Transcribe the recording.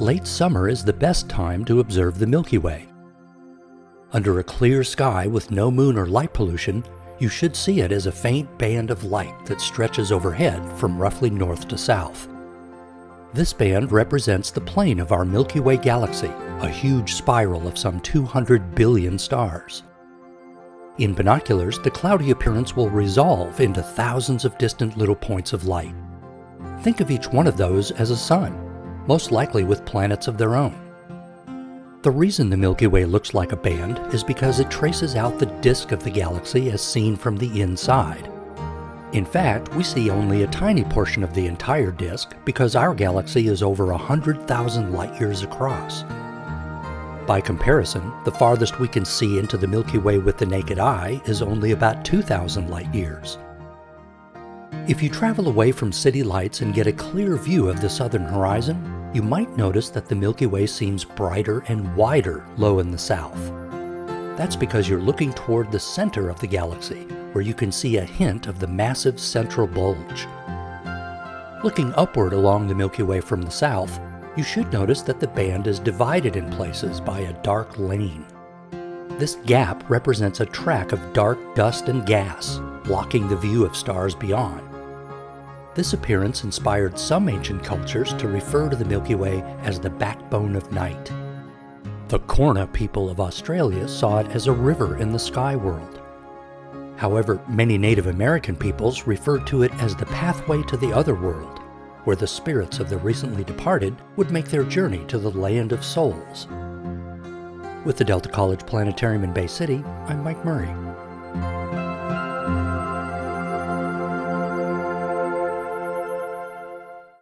Late summer is the best time to observe the Milky Way. Under a clear sky with no moon or light pollution, you should see it as a faint band of light that stretches overhead from roughly north to south. This band represents the plane of our Milky Way galaxy, a huge spiral of some 200 billion stars. In binoculars, the cloudy appearance will resolve into thousands of distant little points of light. Think of each one of those as a sun, most likely with planets of their own. The reason the Milky Way looks like a band is because it traces out the disk of the galaxy as seen from the inside. In fact, we see only a tiny portion of the entire disk because our galaxy is over 100,000 light years across. By comparison, the farthest we can see into the Milky Way with the naked eye is only about 2,000 light years. If you travel away from city lights and get a clear view of the southern horizon, you might notice that the Milky Way seems brighter and wider low in the south. That's because you're looking toward the center of the galaxy, where you can see a hint of the massive central bulge. Looking upward along the Milky Way from the south, you should notice that the band is divided in places by a dark lane. This gap represents a track of dark dust and gas, blocking the view of stars beyond. This appearance inspired some ancient cultures to refer to the Milky Way as the backbone of night. The Kaurna people of Australia saw it as a river in the sky world. However, many Native American peoples referred to it as the pathway to the other world, where the spirits of the recently departed would make their journey to the land of souls. With the Delta College Planetarium in Bay City, I'm Mike Murray.